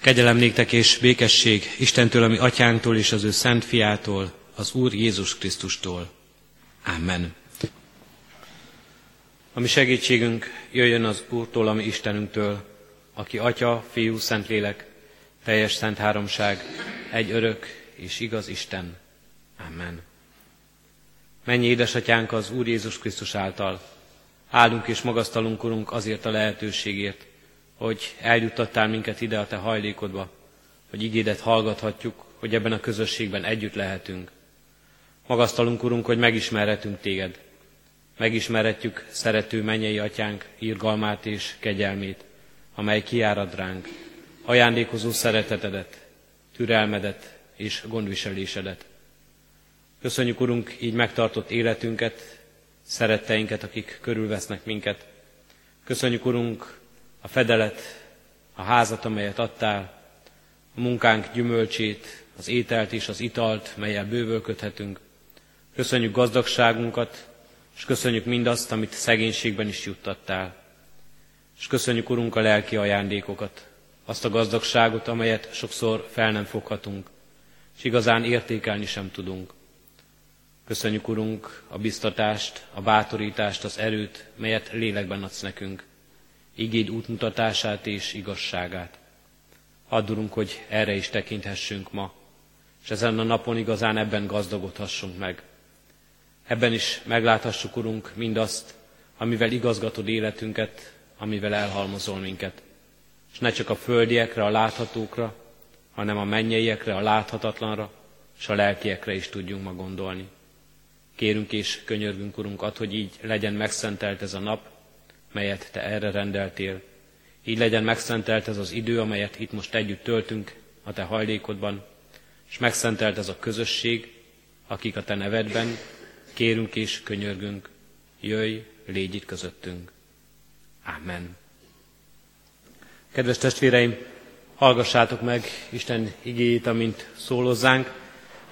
Kegyelem néktek és békesség Istentől, ami atyánktól és az ő szent fiától, az Úr Jézus Krisztustól. Amen. Ami segítségünk jöjjön az Úrtól, ami Istenünktől, aki Atya, Fiú, Szentlélek, teljes szent háromság, egy örök és igaz Isten. Amen. Mennyi édesatyánk az Úr Jézus Krisztus által. Áldunk és magasztalunk, Urunk, azért a lehetőségért, hogy eljuttattál minket ide a Te hajlékodba, hogy igédet hallgathatjuk, hogy ebben a közösségben együtt lehetünk. Magasztalunk, Urunk, hogy megismerhetünk Téged. Megismerhetjük szerető mennyei atyánk írgalmát és kegyelmét, amely kiárad ránk, ajándékozó szeretetedet, türelmedet és gondviselésedet. Köszönjük, Urunk, így megtartott életünket, szeretteinket, akik körülvesznek minket. Köszönjük, Urunk, a fedelet, a házat, amelyet adtál, a munkánk gyümölcsét, az ételt és az italt, melyel bővölködhetünk. Köszönjük gazdagságunkat, és köszönjük mindazt, amit szegénységben is juttattál. És köszönjük, Urunk, a lelki ajándékokat, azt a gazdagságot, amelyet sokszor fel nem foghatunk, és igazán értékelni sem tudunk. Köszönjük, Urunk, a biztatást, a bátorítást, az erőt, melyet lélekben adsz nekünk igéd útmutatását és igazságát. Add, hogy erre is tekinthessünk ma, és ezen a napon igazán ebben gazdagodhassunk meg. Ebben is megláthassuk, Urunk, mindazt, amivel igazgatod életünket, amivel elhalmozol minket. És ne csak a földiekre, a láthatókra, hanem a mennyeiekre, a láthatatlanra, és a lelkiekre is tudjunk ma gondolni. Kérünk és könyörgünk, Urunk, ad, hogy így legyen megszentelt ez a nap, melyet Te erre rendeltél. Így legyen megszentelt ez az idő, amelyet itt most együtt töltünk a Te hajlékodban, és megszentelt ez a közösség, akik a Te nevedben kérünk és könyörgünk, jöjj, légy itt közöttünk. Amen. Kedves testvéreim, hallgassátok meg Isten igéjét, amint szólozzánk.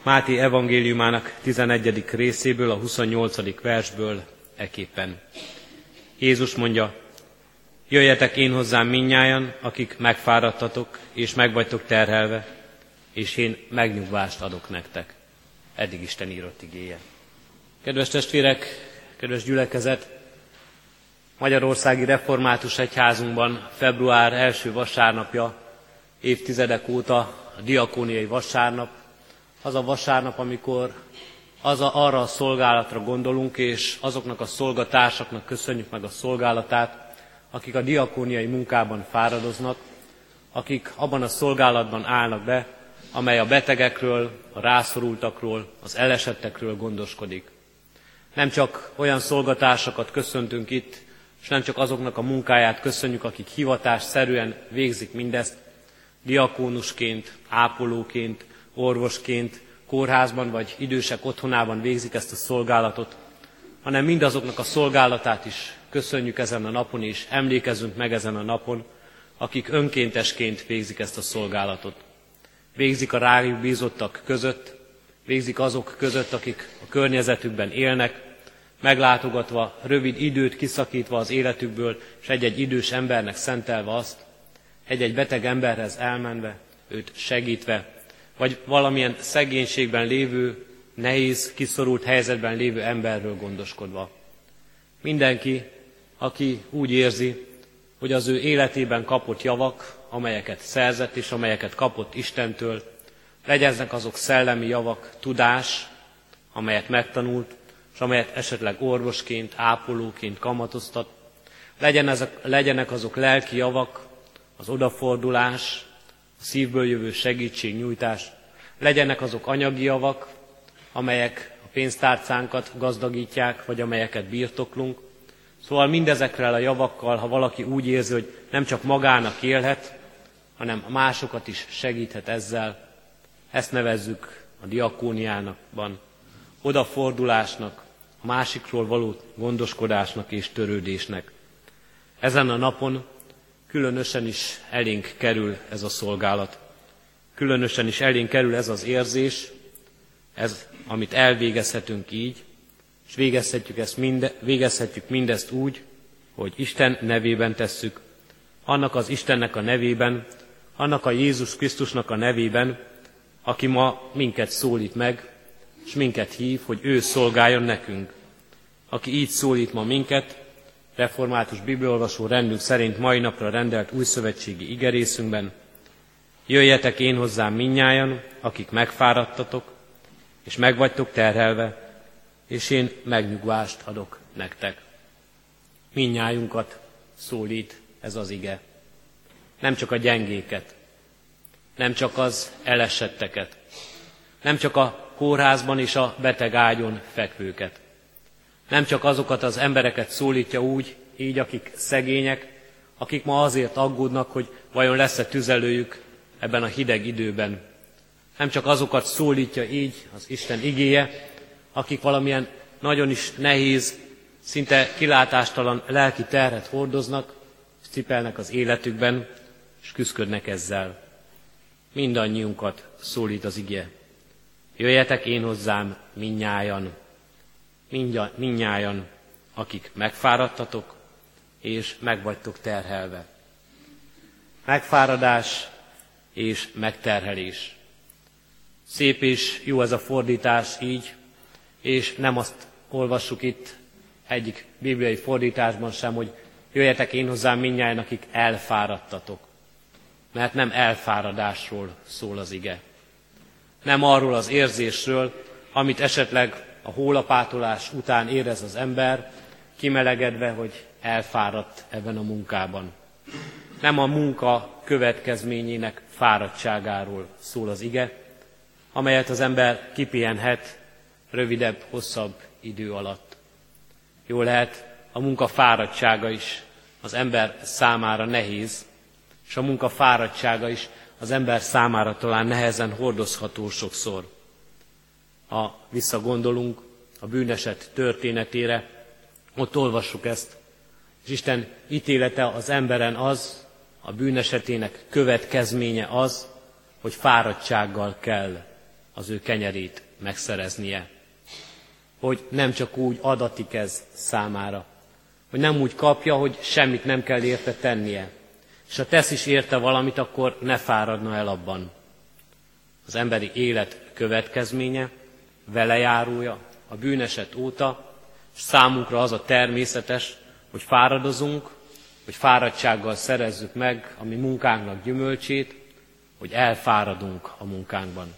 Máté evangéliumának 11. részéből, a 28. versből eképpen. Jézus mondja, jöjjetek én hozzám minnyájan, akik megfáradtatok és megvagytok terhelve, és én megnyugvást adok nektek. Eddig Isten írott igéje. Kedves testvérek, kedves gyülekezet, Magyarországi Református Egyházunkban február első vasárnapja, évtizedek óta a diakóniai vasárnap, az a vasárnap, amikor az a, arra a szolgálatra gondolunk, és azoknak a szolgatársaknak köszönjük meg a szolgálatát, akik a diakóniai munkában fáradoznak, akik abban a szolgálatban állnak be, amely a betegekről, a rászorultakról, az elesettekről gondoskodik. Nem csak olyan szolgatársakat köszöntünk itt, és nem csak azoknak a munkáját köszönjük, akik hivatásszerűen végzik mindezt, diakónusként, ápolóként, orvosként, kórházban vagy idősek otthonában végzik ezt a szolgálatot, hanem mindazoknak a szolgálatát is köszönjük ezen a napon, és emlékezünk meg ezen a napon, akik önkéntesként végzik ezt a szolgálatot. Végzik a rájuk bízottak között, végzik azok között, akik a környezetükben élnek, meglátogatva, rövid időt kiszakítva az életükből, és egy-egy idős embernek szentelve azt, egy-egy beteg emberhez elmenve, őt segítve, vagy valamilyen szegénységben lévő, nehéz, kiszorult helyzetben lévő emberről gondoskodva. Mindenki, aki úgy érzi, hogy az ő életében kapott javak, amelyeket szerzett és amelyeket kapott Istentől, legyenek azok szellemi javak, tudás, amelyet megtanult, és amelyet esetleg orvosként, ápolóként kamatoztat, legyen ezek, legyenek azok lelki javak, az odafordulás, a szívből jövő segítségnyújtás, legyenek azok anyagi javak, amelyek a pénztárcánkat gazdagítják, vagy amelyeket birtoklunk. Szóval mindezekkel a javakkal, ha valaki úgy érzi, hogy nem csak magának élhet, hanem másokat is segíthet ezzel, ezt nevezzük a diakóniánakban, odafordulásnak, a másikról való gondoskodásnak és törődésnek. Ezen a napon különösen is elénk kerül ez a szolgálat. Különösen is elénk kerül ez az érzés, ez, amit elvégezhetünk így, és végezhetjük, ezt minde, végezhetjük mindezt úgy, hogy Isten nevében tesszük, annak az Istennek a nevében, annak a Jézus Krisztusnak a nevében, aki ma minket szólít meg, és minket hív, hogy ő szolgáljon nekünk. Aki így szólít ma minket, református bibliolvasó rendünk szerint mai napra rendelt újszövetségi igerészünkben, jöjjetek én hozzám minnyájan, akik megfáradtatok, és megvagytok terhelve, és én megnyugvást adok nektek. Minnyájunkat szólít ez az ige. Nem csak a gyengéket, nem csak az elesetteket, nem csak a kórházban és a beteg ágyon fekvőket, nem csak azokat az embereket szólítja úgy, így, akik szegények, akik ma azért aggódnak, hogy vajon lesz-e tüzelőjük ebben a hideg időben. Nem csak azokat szólítja így az Isten igéje, akik valamilyen nagyon is nehéz, szinte kilátástalan lelki terhet hordoznak, és cipelnek az életükben, és küzdködnek ezzel. Mindannyiunkat szólít az ige. Jöjjetek én hozzám minnyájan, minnyájan, akik megfáradtatok, és megvagytok terhelve. Megfáradás és megterhelés. Szép és jó ez a fordítás így, és nem azt olvassuk itt egyik bibliai fordításban sem, hogy jöjjetek én hozzám minnyáján, akik elfáradtatok. Mert nem elfáradásról szól az ige. Nem arról az érzésről, amit esetleg a hólapátolás után érez az ember, kimelegedve, hogy elfáradt ebben a munkában. Nem a munka következményének fáradtságáról szól az ige, amelyet az ember kipihenhet rövidebb, hosszabb idő alatt. Jó lehet, a munka fáradtsága is az ember számára nehéz, és a munka fáradtsága is az ember számára talán nehezen hordozható sokszor. Ha visszagondolunk a bűneset történetére, ott olvassuk ezt, és Isten ítélete az emberen az, a bűnesetének következménye az, hogy fáradtsággal kell az ő kenyerét megszereznie. Hogy nem csak úgy adatik ez számára, hogy nem úgy kapja, hogy semmit nem kell érte tennie. És ha tesz is érte valamit, akkor ne fáradna el abban. Az emberi élet következménye, velejárója, a bűneset óta, és számunkra az a természetes, hogy fáradozunk, hogy fáradtsággal szerezzük meg a mi munkánknak gyümölcsét, hogy elfáradunk a munkánkban.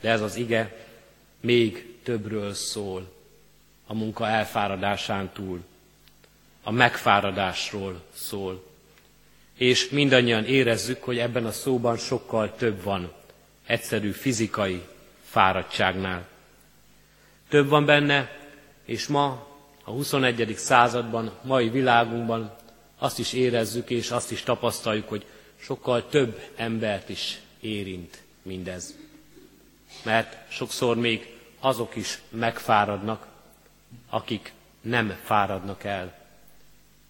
De ez az ige még többről szól a munka elfáradásán túl. A megfáradásról szól. És mindannyian érezzük, hogy ebben a szóban sokkal több van egyszerű fizikai fáradtságnál. Több van benne, és ma a 21. században, mai világunkban azt is érezzük és azt is tapasztaljuk, hogy sokkal több embert is érint mindez. Mert sokszor még azok is megfáradnak, akik nem fáradnak el,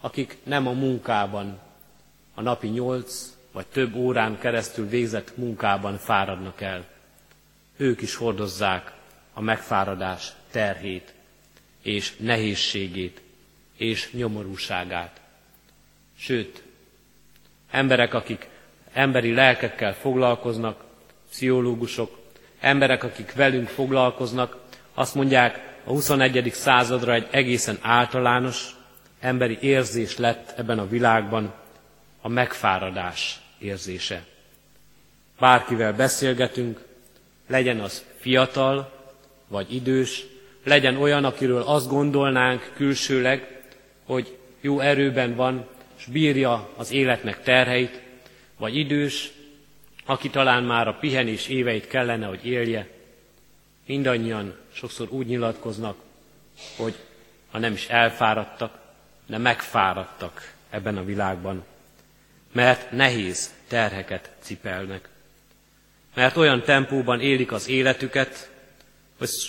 akik nem a munkában, a napi nyolc vagy több órán keresztül végzett munkában fáradnak el. Ők is hordozzák a megfáradás terhét, és nehézségét, és nyomorúságát. Sőt, emberek, akik emberi lelkekkel foglalkoznak, pszichológusok, emberek, akik velünk foglalkoznak, azt mondják, a 21. századra egy egészen általános emberi érzés lett ebben a világban a megfáradás érzése. Bárkivel beszélgetünk, legyen az fiatal vagy idős, legyen olyan, akiről azt gondolnánk külsőleg, hogy jó erőben van, bírja az életnek terheit, vagy idős, aki talán már a pihenés éveit kellene, hogy élje, mindannyian sokszor úgy nyilatkoznak, hogy ha nem is elfáradtak, de megfáradtak ebben a világban, mert nehéz terheket cipelnek. Mert olyan tempóban élik az életüket,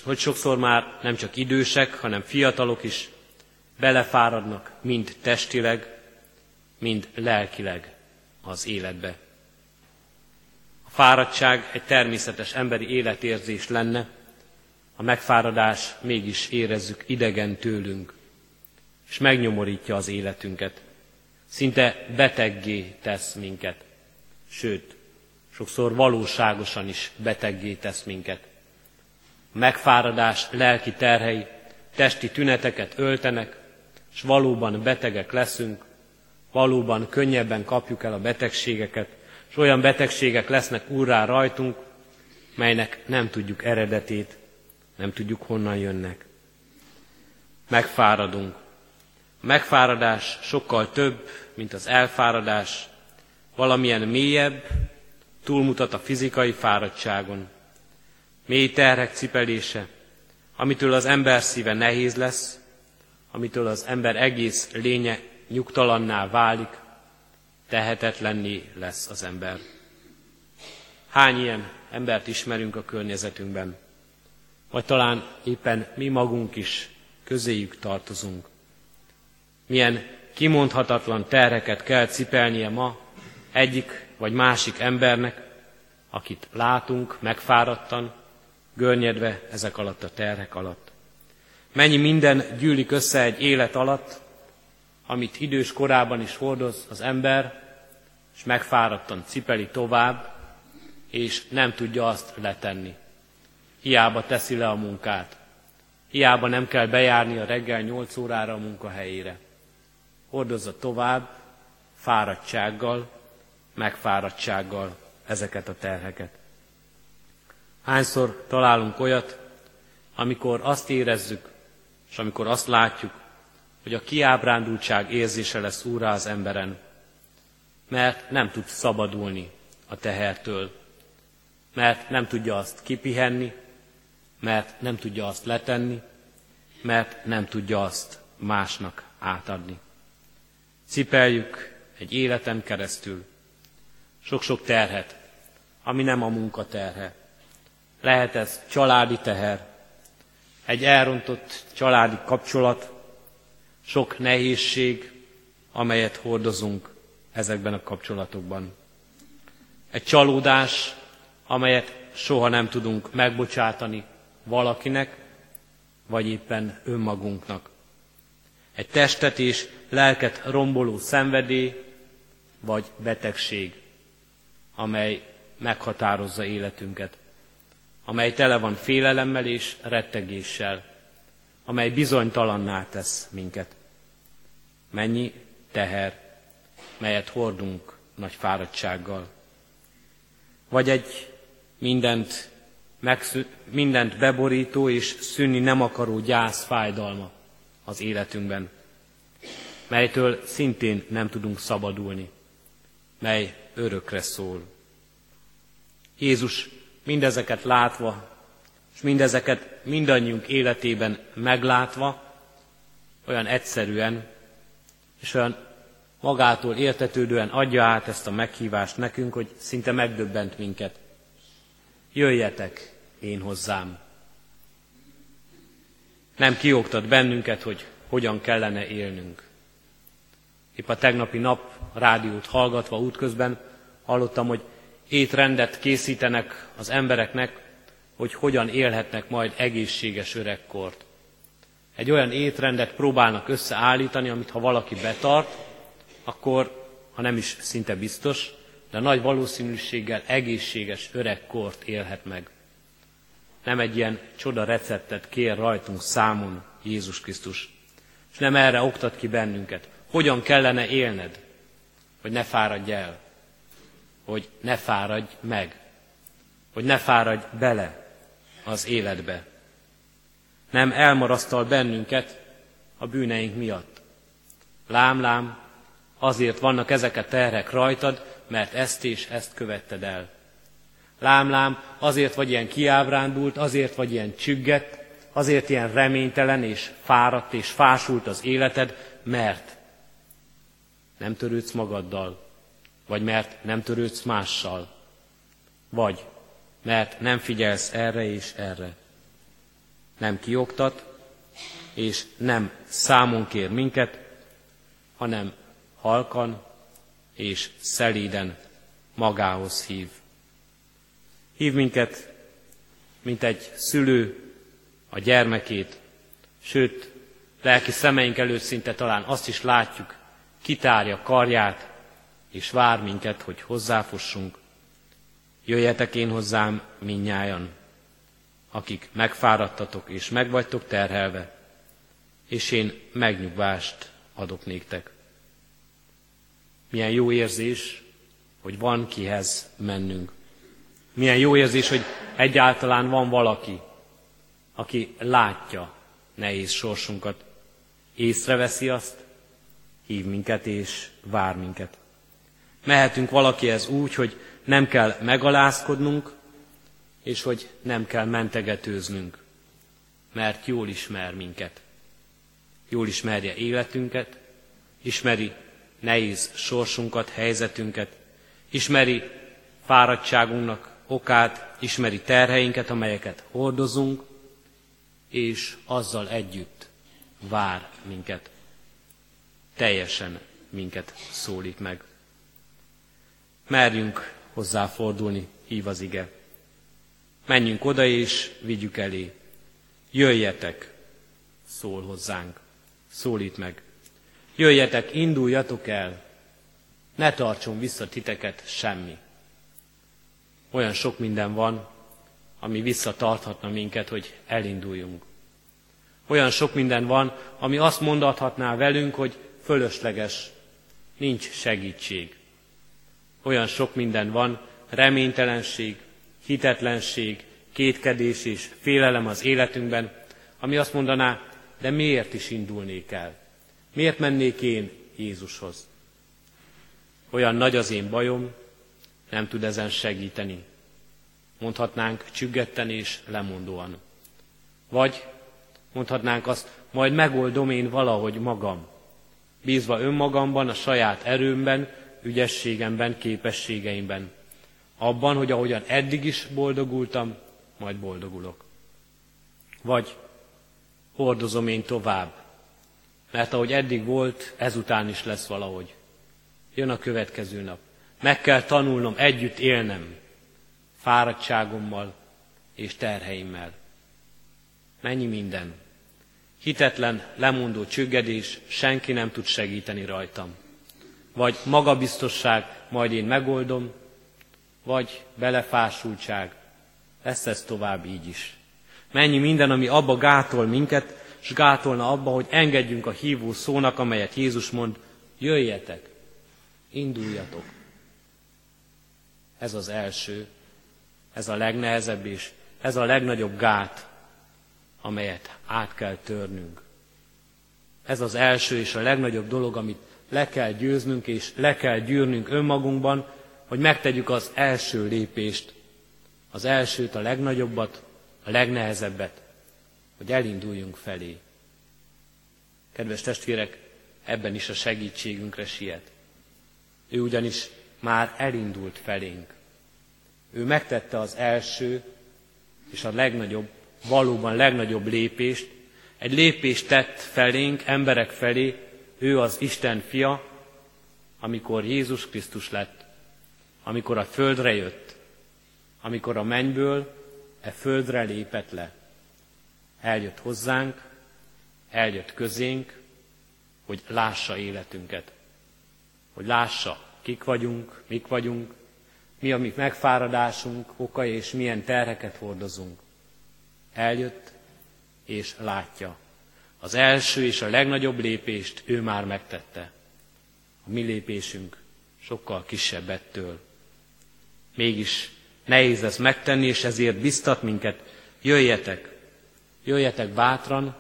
hogy sokszor már nem csak idősek, hanem fiatalok is belefáradnak mind testileg, mind lelkileg az életbe. A fáradtság egy természetes emberi életérzés lenne, a megfáradás mégis érezzük idegen tőlünk, és megnyomorítja az életünket. Szinte beteggé tesz minket. sőt, sokszor valóságosan is beteggé tesz minket. A megfáradás lelki terhei testi tüneteket öltenek, és valóban betegek leszünk, valóban könnyebben kapjuk el a betegségeket, és olyan betegségek lesznek úrrá rajtunk, melynek nem tudjuk eredetét, nem tudjuk honnan jönnek. Megfáradunk. A megfáradás sokkal több, mint az elfáradás, valamilyen mélyebb, túlmutat a fizikai fáradtságon. Mély terhek cipelése, amitől az ember szíve nehéz lesz, amitől az ember egész lénye nyugtalanná válik, tehetetlenné lesz az ember. Hány ilyen embert ismerünk a környezetünkben? Vagy talán éppen mi magunk is közéjük tartozunk. Milyen kimondhatatlan terheket kell cipelnie ma egyik vagy másik embernek, akit látunk megfáradtan, görnyedve ezek alatt a terhek alatt. Mennyi minden gyűlik össze egy élet alatt, amit idős korában is hordoz az ember, és megfáradtan cipeli tovább, és nem tudja azt letenni. Hiába teszi le a munkát. Hiába nem kell bejárni a reggel 8 órára a munkahelyére. Hordozza tovább, fáradtsággal, megfáradtsággal ezeket a terheket. Hányszor találunk olyat, amikor azt érezzük, és amikor azt látjuk, hogy a kiábrándultság érzése lesz úrá az emberen, mert nem tud szabadulni a tehertől, mert nem tudja azt kipihenni, mert nem tudja azt letenni, mert nem tudja azt másnak átadni. Cipeljük egy életen keresztül sok-sok terhet, ami nem a munka terhe. Lehet ez családi teher, egy elrontott családi kapcsolat, sok nehézség, amelyet hordozunk ezekben a kapcsolatokban. Egy csalódás, amelyet soha nem tudunk megbocsátani valakinek, vagy éppen önmagunknak. Egy testet és lelket romboló szenvedély, vagy betegség, amely meghatározza életünket, amely tele van félelemmel és rettegéssel, amely bizonytalanná tesz minket. Mennyi teher, melyet hordunk nagy fáradtsággal. Vagy egy mindent, megszü- mindent beborító és szűnni nem akaró gyász fájdalma az életünkben, melytől szintén nem tudunk szabadulni, mely örökre szól. Jézus mindezeket látva, és mindezeket mindannyiunk életében meglátva, olyan egyszerűen és olyan magától értetődően adja át ezt a meghívást nekünk, hogy szinte megdöbbent minket. Jöjjetek én hozzám. Nem kioktat bennünket, hogy hogyan kellene élnünk. Épp a tegnapi nap rádiót hallgatva útközben hallottam, hogy étrendet készítenek az embereknek, hogy hogyan élhetnek majd egészséges öregkort. Egy olyan étrendet próbálnak összeállítani, amit ha valaki betart, akkor, ha nem is szinte biztos, de nagy valószínűséggel egészséges öregkort élhet meg. Nem egy ilyen csoda receptet kér rajtunk számon Jézus Krisztus, és nem erre oktat ki bennünket. Hogyan kellene élned, hogy ne fáradj el, hogy ne fáradj meg, hogy ne fáradj bele az életbe. Nem elmarasztal bennünket a bűneink miatt. Lám, lám, azért vannak ezek a terhek rajtad, mert ezt és ezt követted el. Lám, lám, azért vagy ilyen kiábrándult, azért vagy ilyen csüggett, azért ilyen reménytelen és fáradt és fásult az életed, mert nem törődsz magaddal, vagy mert nem törődsz mással, vagy mert nem figyelsz erre és erre. Nem kioktat, és nem számon kér minket, hanem halkan és szelíden magához hív. Hív minket, mint egy szülő a gyermekét, sőt, lelki szemeink előtt szinte talán azt is látjuk, kitárja karját, és vár minket, hogy hozzáfussunk. Jöjjetek én hozzám minnyájan, akik megfáradtatok és megvagytok terhelve, és én megnyugvást adok néktek. Milyen jó érzés, hogy van kihez mennünk. Milyen jó érzés, hogy egyáltalán van valaki, aki látja nehéz sorsunkat, észreveszi azt, hív minket és vár minket. Mehetünk valakihez úgy, hogy nem kell megalázkodnunk, és hogy nem kell mentegetőznünk, mert jól ismer minket. Jól ismerje életünket, ismeri nehéz sorsunkat, helyzetünket, ismeri fáradtságunknak okát, ismeri terheinket, amelyeket hordozunk, és azzal együtt vár minket. Teljesen minket szólít meg. Merjünk hozzáfordulni, hív az ige. Menjünk oda és vigyük elé. Jöjjetek, szól hozzánk, szólít meg. Jöjjetek, induljatok el, ne tartson vissza titeket semmi. Olyan sok minden van, ami visszatarthatna minket, hogy elinduljunk. Olyan sok minden van, ami azt mondathatná velünk, hogy fölösleges, nincs segítség. Olyan sok minden van, reménytelenség, hitetlenség, kétkedés és félelem az életünkben, ami azt mondaná, de miért is indulnék el? Miért mennék én Jézushoz? Olyan nagy az én bajom, nem tud ezen segíteni. Mondhatnánk csüggetten és lemondóan. Vagy mondhatnánk azt, majd megoldom én valahogy magam, bízva önmagamban, a saját erőmben, ügyességemben, képességeimben. Abban, hogy ahogyan eddig is boldogultam, majd boldogulok. Vagy hordozom én tovább, mert ahogy eddig volt, ezután is lesz valahogy. Jön a következő nap. Meg kell tanulnom együtt élnem, fáradtságommal és terheimmel. Mennyi minden. Hitetlen, lemondó csüggedés, senki nem tud segíteni rajtam vagy magabiztosság, majd én megoldom, vagy belefásultság, lesz ez tovább így is. Mennyi minden, ami abba gátol minket, és gátolna abba, hogy engedjünk a hívó szónak, amelyet Jézus mond, jöjjetek, induljatok. Ez az első, ez a legnehezebb és ez a legnagyobb gát, amelyet át kell törnünk. Ez az első és a legnagyobb dolog, amit le kell győznünk és le kell gyűrnünk önmagunkban, hogy megtegyük az első lépést, az elsőt, a legnagyobbat, a legnehezebbet, hogy elinduljunk felé. Kedves testvérek, ebben is a segítségünkre siet. Ő ugyanis már elindult felénk. Ő megtette az első és a legnagyobb, valóban legnagyobb lépést, egy lépést tett felénk, emberek felé, ő az Isten fia, amikor Jézus Krisztus lett, amikor a földre jött, amikor a mennyből e földre lépett le. Eljött hozzánk, eljött közénk, hogy lássa életünket, hogy lássa, kik vagyunk, mik vagyunk, mi a mi megfáradásunk oka, és milyen terheket hordozunk. Eljött és látja. Az első és a legnagyobb lépést ő már megtette. A mi lépésünk sokkal kisebb ettől. Mégis nehéz ezt megtenni, és ezért biztat minket, jöjjetek, jöjjetek bátran,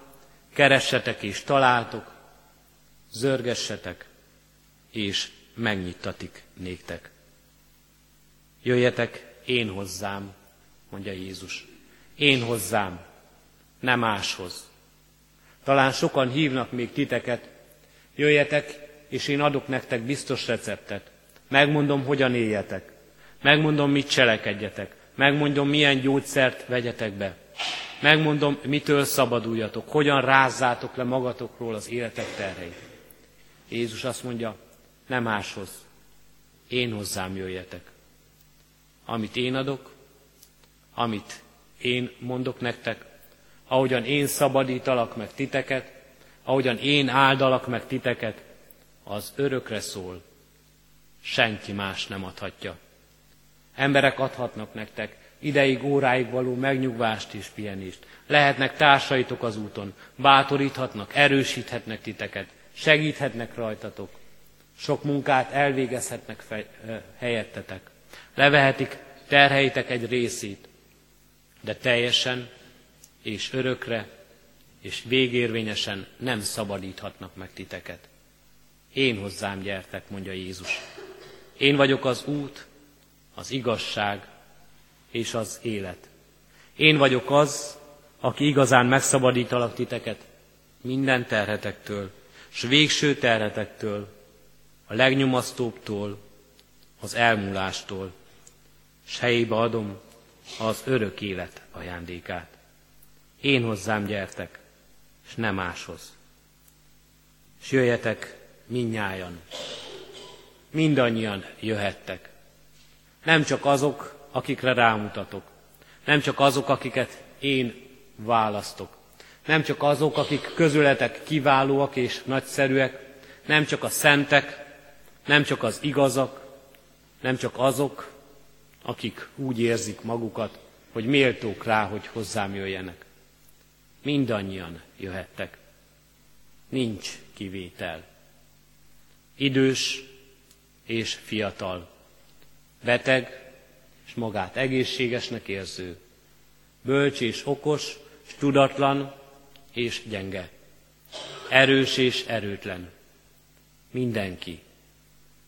keressetek és találtok, zörgessetek, és megnyittatik néktek. Jöjjetek én hozzám, mondja Jézus. Én hozzám, nem máshoz. Talán sokan hívnak még titeket, jöjjetek, és én adok nektek biztos receptet. Megmondom, hogyan éljetek. Megmondom, mit cselekedjetek. Megmondom, milyen gyógyszert vegyetek be. Megmondom, mitől szabaduljatok, hogyan rázzátok le magatokról az életek terheit. Jézus azt mondja, nem máshoz, én hozzám jöjjetek. Amit én adok, amit én mondok nektek, ahogyan én szabadítalak meg titeket, ahogyan én áldalak meg titeket, az örökre szól, senki más nem adhatja. Emberek adhatnak nektek ideig, óráig való megnyugvást és pihenést. Lehetnek társaitok az úton, bátoríthatnak, erősíthetnek titeket, segíthetnek rajtatok. Sok munkát elvégezhetnek fej, helyettetek. Levehetik terheitek egy részét, de teljesen és örökre és végérvényesen nem szabadíthatnak meg titeket. Én hozzám gyertek, mondja Jézus. Én vagyok az út, az igazság és az élet. Én vagyok az, aki igazán megszabadítalak titeket minden terhetektől, s végső terhetektől, a legnyomasztóbbtól, az elmúlástól, s helyébe adom az örök élet ajándékát. Én hozzám gyertek, és nem máshoz. És jöjjetek minnyájan, mindannyian jöhettek. Nem csak azok, akikre rámutatok, nem csak azok, akiket én választok, nem csak azok, akik közületek kiválóak és nagyszerűek, nem csak a szentek, nem csak az igazak, nem csak azok, akik úgy érzik magukat, hogy méltók rá, hogy hozzám jöjjenek. Mindannyian jöhettek. Nincs kivétel. Idős és fiatal, beteg és magát egészségesnek érző, bölcs és okos, és tudatlan és gyenge, erős és erőtlen. Mindenki,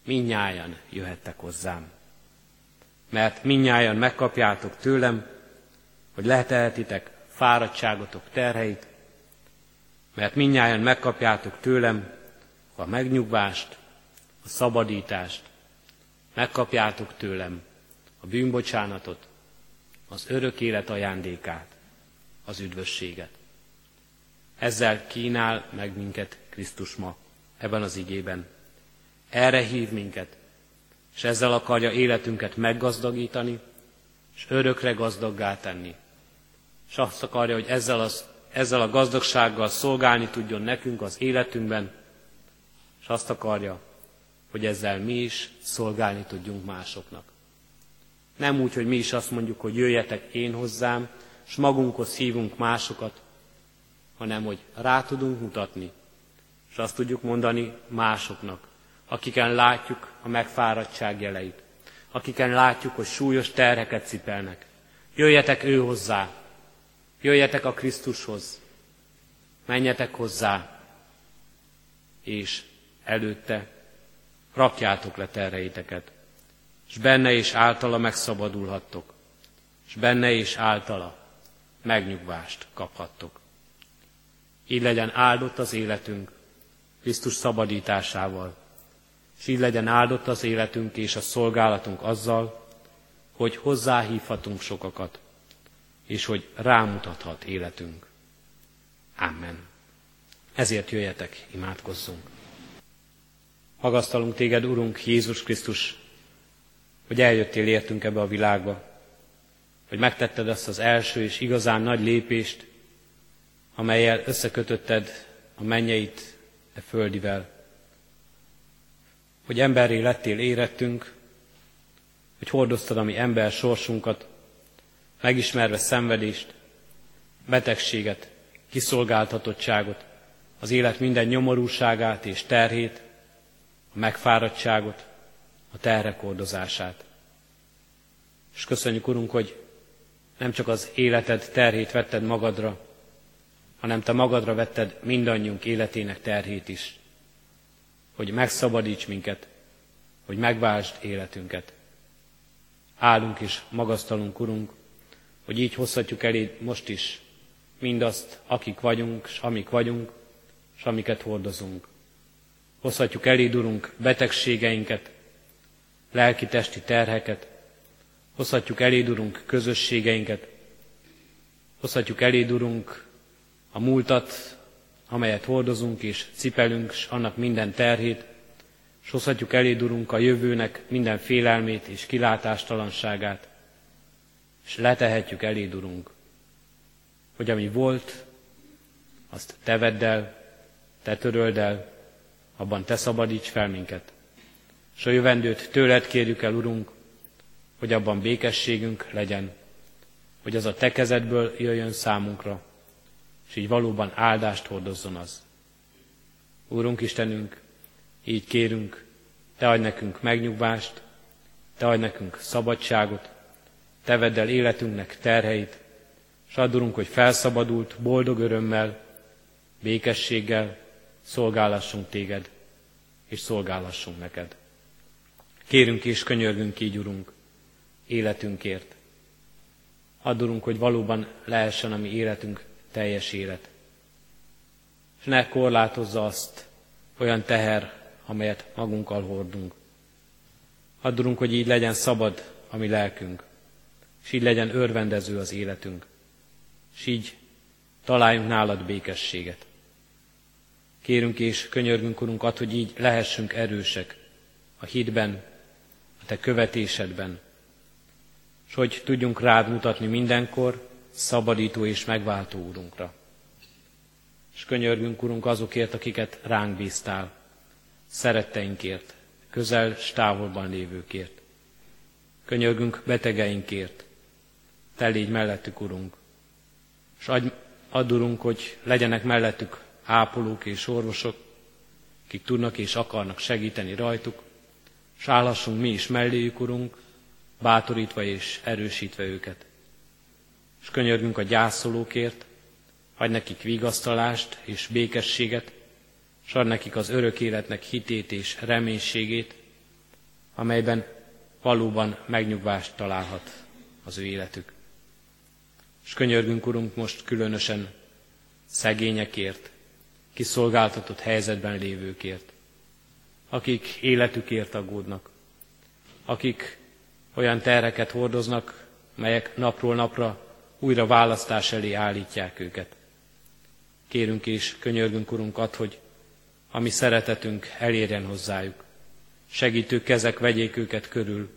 minnyájan jöhettek hozzám. Mert minnyájan megkapjátok tőlem, hogy leteltitek fáradtságotok terheit, mert minnyáján megkapjátok tőlem a megnyugvást, a szabadítást, megkapjátok tőlem a bűnbocsánatot, az örök élet ajándékát, az üdvösséget. Ezzel kínál meg minket Krisztus ma ebben az igében. Erre hív minket, és ezzel akarja életünket meggazdagítani, és örökre gazdaggá tenni és azt akarja, hogy ezzel, az, ezzel a gazdagsággal szolgálni tudjon nekünk az életünkben, és azt akarja, hogy ezzel mi is szolgálni tudjunk másoknak. Nem úgy, hogy mi is azt mondjuk, hogy jöjjetek én hozzám, és magunkhoz hívunk másokat, hanem hogy rá tudunk mutatni, és azt tudjuk mondani másoknak, akiken látjuk a megfáradtság jeleit, akiken látjuk, hogy súlyos terheket cipelnek. Jöjjetek ő hozzá, Jöjjetek a Krisztushoz, menjetek hozzá, és előtte rakjátok le terreiteket, és benne és általa megszabadulhattok, és benne és általa megnyugvást kaphattok. Így legyen áldott az életünk Krisztus szabadításával, és így legyen áldott az életünk és a szolgálatunk azzal, hogy hozzáhívhatunk sokakat és hogy rámutathat életünk. Amen. Ezért jöjjetek, imádkozzunk. Magasztalunk téged, Urunk Jézus Krisztus, hogy eljöttél értünk ebbe a világba, hogy megtetted azt az első és igazán nagy lépést, amelyel összekötötted a mennyeit e földivel. Hogy emberré lettél érettünk, hogy hordoztad a mi ember sorsunkat, megismerve szenvedést, betegséget, kiszolgáltatottságot, az élet minden nyomorúságát és terhét, a megfáradtságot, a terrekordozását. És köszönjük, Urunk, hogy nem csak az életed terhét vetted magadra, hanem te magadra vetted mindannyiunk életének terhét is, hogy megszabadíts minket, hogy megváltsd életünket. Állunk és magasztalunk, Urunk, hogy így hozhatjuk elé most is mindazt, akik vagyunk, s amik vagyunk, s amiket hordozunk. Hozhatjuk elé, Urunk, betegségeinket, lelki-testi terheket, hozhatjuk elé, Urunk, közösségeinket, hozhatjuk elé, Urunk, a múltat, amelyet hordozunk és cipelünk, s annak minden terhét, és hozhatjuk elé, Urunk, a jövőnek minden félelmét és kilátástalanságát, és letehetjük elé, Urunk, hogy ami volt, azt Te vedd el, Te töröld el, abban Te szabadíts fel minket. és a jövendőt tőled kérjük el, Urunk, hogy abban békességünk legyen, hogy az a te kezedből jöjjön számunkra, és így valóban áldást hordozzon az. Úrunk Istenünk, így kérünk, Te adj nekünk megnyugvást, Te adj nekünk szabadságot, Te vedd el életünknek terheit, és addurunk, hogy felszabadult, boldog örömmel, békességgel szolgálassunk Téged, és szolgálassunk neked. Kérünk és könyörgünk így, Urunk, életünkért. Addurunk, hogy valóban lehessen a mi életünk teljes élet. És ne korlátozza azt olyan teher, amelyet magunkkal hordunk. Addurunk, hogy így legyen szabad a mi lelkünk, és így legyen örvendező az életünk, és így találjunk nálad békességet. Kérünk és könyörgünk, Urunk, ad, hogy így lehessünk erősek a hitben, a Te követésedben, és hogy tudjunk rád mutatni mindenkor, szabadító és megváltó Úrunkra. És könyörgünk, Urunk, azokért, akiket ránk bíztál, szeretteinkért, közel és távolban lévőkért. Könyörgünk betegeinkért, te légy mellettük, Urunk. És adj, add, Urunk, hogy legyenek mellettük ápolók és orvosok, akik tudnak és akarnak segíteni rajtuk, és állhassunk mi is melléjük, Urunk, bátorítva és erősítve őket. És könyörgünk a gyászolókért, adj nekik vigasztalást és békességet, és ad nekik az örök életnek hitét és reménységét, amelyben valóban megnyugvást találhat az ő életük. És könyörgünk, Urunk, most különösen szegényekért, kiszolgáltatott helyzetben lévőkért, akik életükért aggódnak, akik olyan terreket hordoznak, melyek napról napra újra választás elé állítják őket. Kérünk és könyörgünk, Urunk, ad, hogy a mi szeretetünk elérjen hozzájuk. Segítő kezek vegyék őket körül,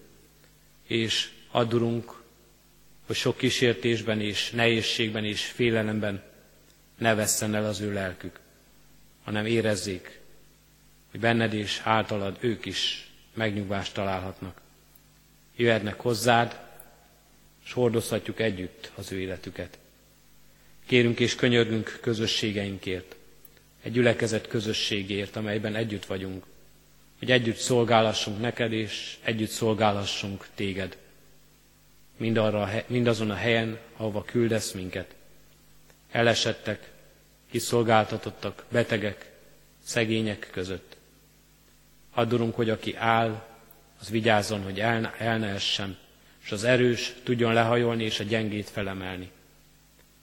és addurunk, hogy sok kísértésben és nehézségben és félelemben ne vesszen el az ő lelkük, hanem érezzék, hogy benned és általad ők is megnyugvást találhatnak. Jöhetnek hozzád, és hordozhatjuk együtt az ő életüket. Kérünk és könyörgünk közösségeinkért, egy gyülekezet közösségért, amelyben együtt vagyunk, hogy együtt szolgálassunk neked, és együtt szolgálassunk téged. Mind arra, mindazon a helyen, ahova küldesz minket. Elesettek, kiszolgáltatottak, betegek, szegények között. Addurunk, hogy aki áll, az vigyázzon, hogy el, el ne essen, és az erős tudjon lehajolni és a gyengét felemelni.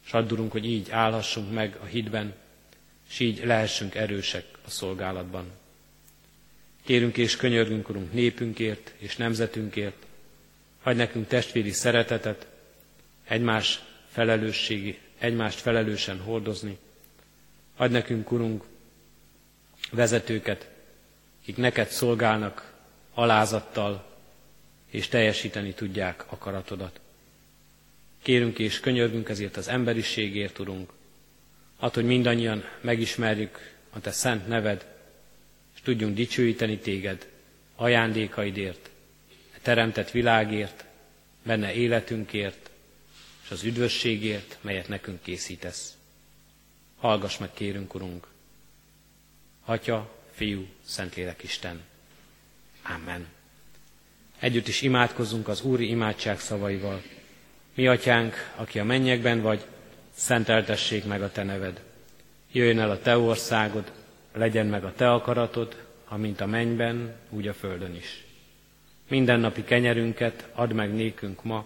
És addurunk, hogy így állhassunk meg a hitben, és így lehessünk erősek a szolgálatban. Kérünk és könyörgünk, Urunk, népünkért és nemzetünkért, hagy nekünk testvéri szeretetet, egymás felelősségi, egymást felelősen hordozni. Adj nekünk, Urunk, vezetőket, akik neked szolgálnak alázattal, és teljesíteni tudják akaratodat. Kérünk és könyörgünk ezért az emberiségért, Urunk, Add, hogy mindannyian megismerjük a Te szent neved, és tudjunk dicsőíteni Téged ajándékaidért, teremtett világért, benne életünkért, és az üdvösségért, melyet nekünk készítesz. Hallgass meg, kérünk, Urunk! Atya, Fiú, Szentlélek Isten. Amen. Együtt is imádkozzunk az Úri imádság szavaival. Mi, Atyánk, aki a mennyekben vagy, szenteltessék meg a Te neved. Jöjjön el a Te országod, legyen meg a Te akaratod, amint a mennyben, úgy a földön is. Mindennapi kenyerünket add meg nékünk ma,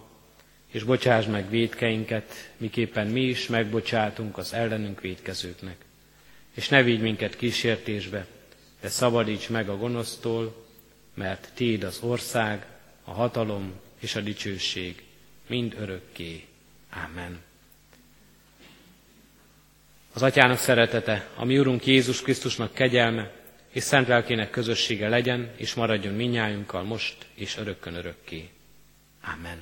és bocsásd meg védkeinket, miképpen mi is megbocsátunk az ellenünk védkezőknek. És ne vigy minket kísértésbe, de szabadíts meg a gonosztól, mert Téd az ország, a hatalom és a dicsőség mind örökké. Amen. Az Atyának szeretete, a mi Urunk Jézus Krisztusnak kegyelme és szent lelkének közössége legyen, és maradjon minnyájunkkal most és örökkön örökké. Amen.